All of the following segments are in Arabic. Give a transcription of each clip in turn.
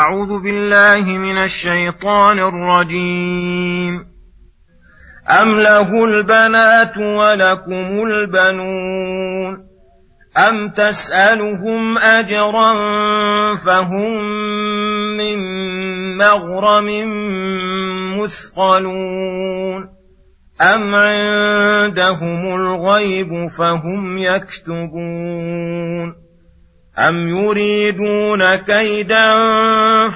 أعوذ بالله من الشيطان الرجيم. أم له البنات ولكم البنون؟ أم تسألهم أجرا فهم من مغرم مثقلون؟ أم عندهم الغيب فهم يكتبون؟ أم يريدون كيدا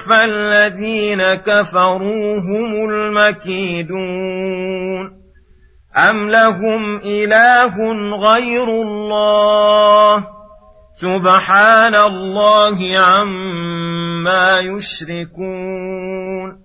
فالذين كفروا هم المكيدون أم لهم إله غير الله سبحان الله عما يشركون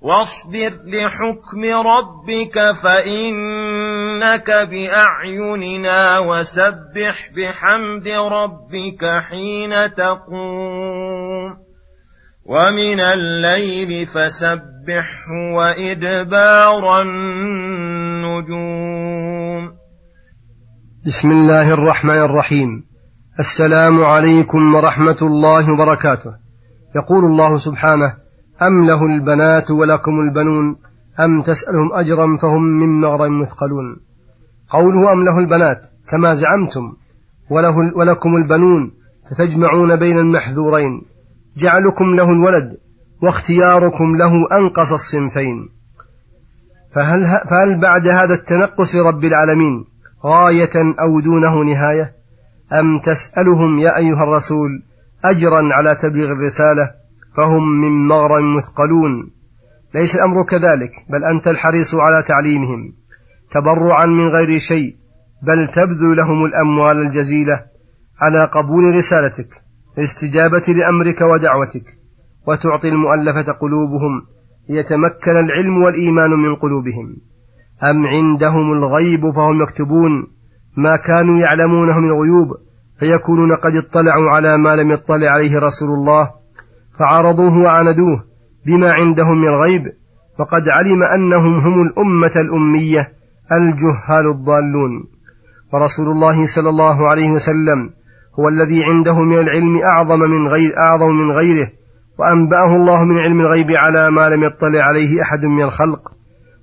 واصبر لحكم ربك فإنك بأعيننا وسبح بحمد ربك حين تقوم. ومن الليل فسبحه وإدبار النجوم. بسم الله الرحمن الرحيم. السلام عليكم ورحمة الله وبركاته. يقول الله سبحانه أم له البنات ولكم البنون أم تسألهم أجرا فهم من مغرم مثقلون قوله أم له البنات كما زعمتم وله ولكم البنون فتجمعون بين المحذورين جعلكم له الولد واختياركم له أنقص الصنفين فهل, فهل بعد هذا التنقص رب العالمين غاية أو دونه نهاية أم تسألهم يا أيها الرسول أجرا على تبليغ الرسالة فهم من مغرم مثقلون. ليس الأمر كذلك بل أنت الحريص على تعليمهم. تبرعا من غير شيء بل تبذل لهم الأموال الجزيلة على قبول رسالتك الاستجابة لأمرك ودعوتك وتعطي المؤلفة قلوبهم ليتمكن العلم والإيمان من قلوبهم. أم عندهم الغيب فهم يكتبون؟ ما كانوا يعلمونه من الغيوب فيكونون قد اطلعوا على ما لم يطلع عليه رسول الله فعارضوه وعاندوه بما عندهم من الغيب وقد علم أنهم هم الأمة الأمية الجهال الضالون. ورسول الله صلى الله عليه وسلم هو الذي عنده من العلم أعظم من غير أعظم من غيره وأنبأه الله من علم الغيب على ما لم يطلع عليه أحد من الخلق.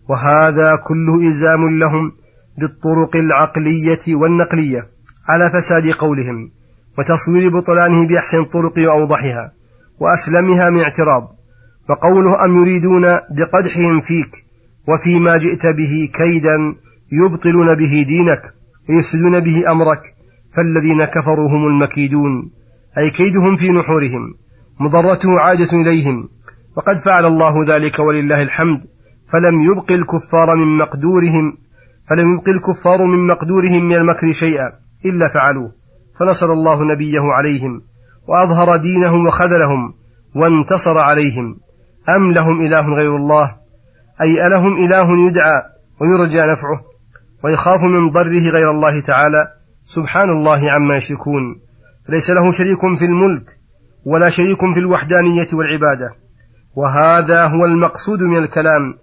وهذا كله إلزام لهم بالطرق العقلية والنقلية على فساد قولهم وتصوير بطلانه بأحسن الطرق وأوضحها. وأسلمها من اعتراض فقوله أم يريدون بقدحهم فيك وفيما جئت به كيدا يبطلون به دينك ويفسدون به أمرك فالذين كفروا هم المكيدون أي كيدهم في نحورهم مضرته عادة إليهم وقد فعل الله ذلك ولله الحمد فلم يبق الكفار من مقدورهم فلم يبق الكفار من مقدورهم من المكر شيئا إلا فعلوه فنصر الله نبيه عليهم. وأظهر دينهم وخذلهم وانتصر عليهم. أم لهم إله غير الله؟ أي ألهم إله يدعى ويرجى نفعه ويخاف من ضره غير الله تعالى؟ سبحان الله عما يشركون. ليس له شريك في الملك ولا شريك في الوحدانية والعبادة. وهذا هو المقصود من الكلام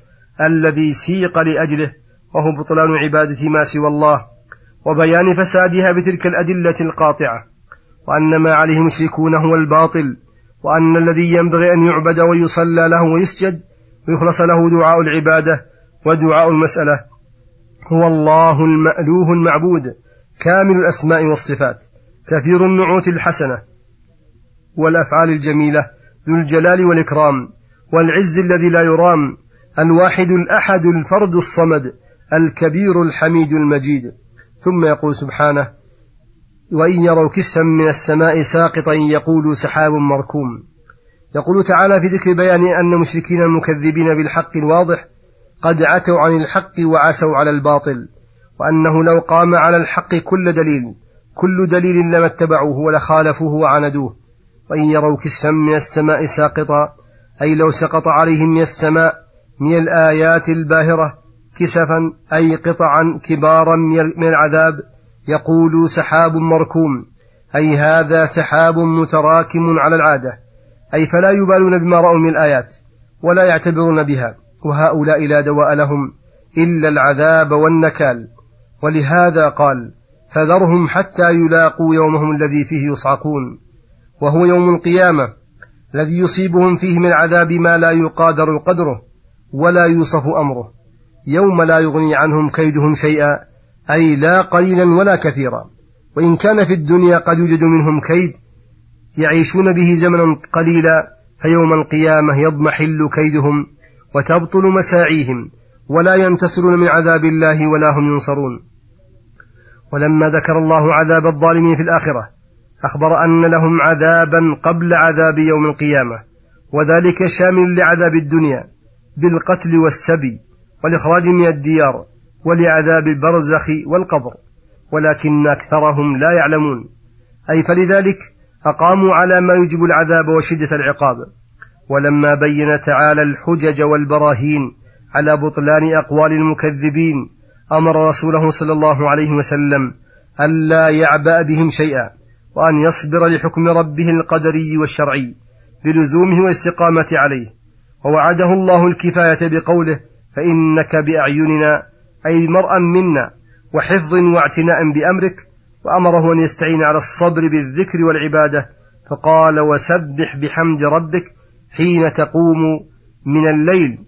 الذي سيق لأجله وهو بطلان عبادة ما سوى الله وبيان فسادها بتلك الأدلة القاطعة. وأن ما عليه المشركون هو الباطل وأن الذي ينبغي أن يعبد ويصلى له ويسجد ويخلص له دعاء العبادة ودعاء المسألة. هو الله المألوه المعبود كامل الأسماء والصفات كثير النعوت الحسنة والأفعال الجميلة ذو الجلال والإكرام والعز الذي لا يرام الواحد الأحد الفرد الصمد الكبير الحميد المجيد. ثم يقول سبحانه وإن يروا كسفا من السماء ساقطا يقولوا سحاب مركوم. يقول تعالى في ذكر بيان أن المشركين المكذبين بالحق الواضح قد عتوا عن الحق وعسوا على الباطل وأنه لو قام على الحق كل دليل كل دليل لما اتبعوه ولخالفوه وعندوه وإن يروا كسفا من السماء ساقطا أي لو سقط عليهم من السماء من الآيات الباهرة كسفا أي قطعا كبارا من العذاب يقول سحاب مركوم أي هذا سحاب متراكم على العادة أي فلا يبالون بما رأوا من الآيات ولا يعتبرون بها وهؤلاء لا دواء لهم إلا العذاب والنكال. ولهذا قال فذرهم حتى يلاقوا يومهم الذي فيه يصعقون وهو يوم القيامة الذي يصيبهم فيه من العذاب ما لا يقادر قدره ولا يوصف أمره يوم لا يغني عنهم كيدهم شيئا أي لا قليلا ولا كثيرا. وإن كان في الدنيا قد يوجد منهم كيد يعيشون به زمنا قليلا فيوم القيامة يضمحل كيدهم وتبطل مساعيهم ولا ينتصرون من عذاب الله ولا هم ينصرون. ولما ذكر الله عذاب الظالمين في الآخرة أخبر أن لهم عذابا قبل عذاب يوم القيامة وذلك شامل لعذاب الدنيا بالقتل والسبي والإخراج من الديار ولعذاب البرزخ والقبر ولكن أكثرهم لا يعلمون. أي فلذلك أقاموا على ما يجب العذاب وشدة العقاب. ولما بين تعالى الحجج والبراهين على بطلان أقوال المكذبين أمر رسوله صلى الله عليه وسلم ألا يعبأ بهم شيئا وأن يصبر لحكم ربه القدري والشرعي بلزومه والاستقامة عليه. ووعده الله الكفاية بقوله فإنك بأعيننا أي مرءا منا وحفظ واعتناء بأمرك وأمره أن يستعين على الصبر بالذكر والعبادة فقال وسبح بحمد ربك حين تقوم من الليل.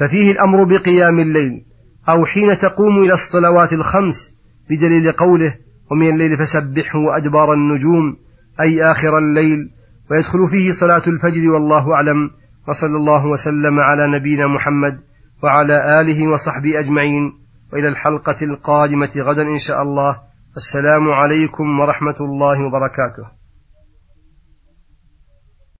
ففيه الأمر بقيام الليل أو حين تقوم إلى الصلوات الخمس بدليل قوله ومن الليل فسبحه وأدبار النجوم أي آخر الليل. ويدخل فيه صلاة الفجر والله أعلم وصلى الله وسلم على نبينا محمد وعلى آله وصحبه أجمعين. وإلى الحلقة القادمة غدا إن شاء الله. السلام عليكم ورحمة الله وبركاته.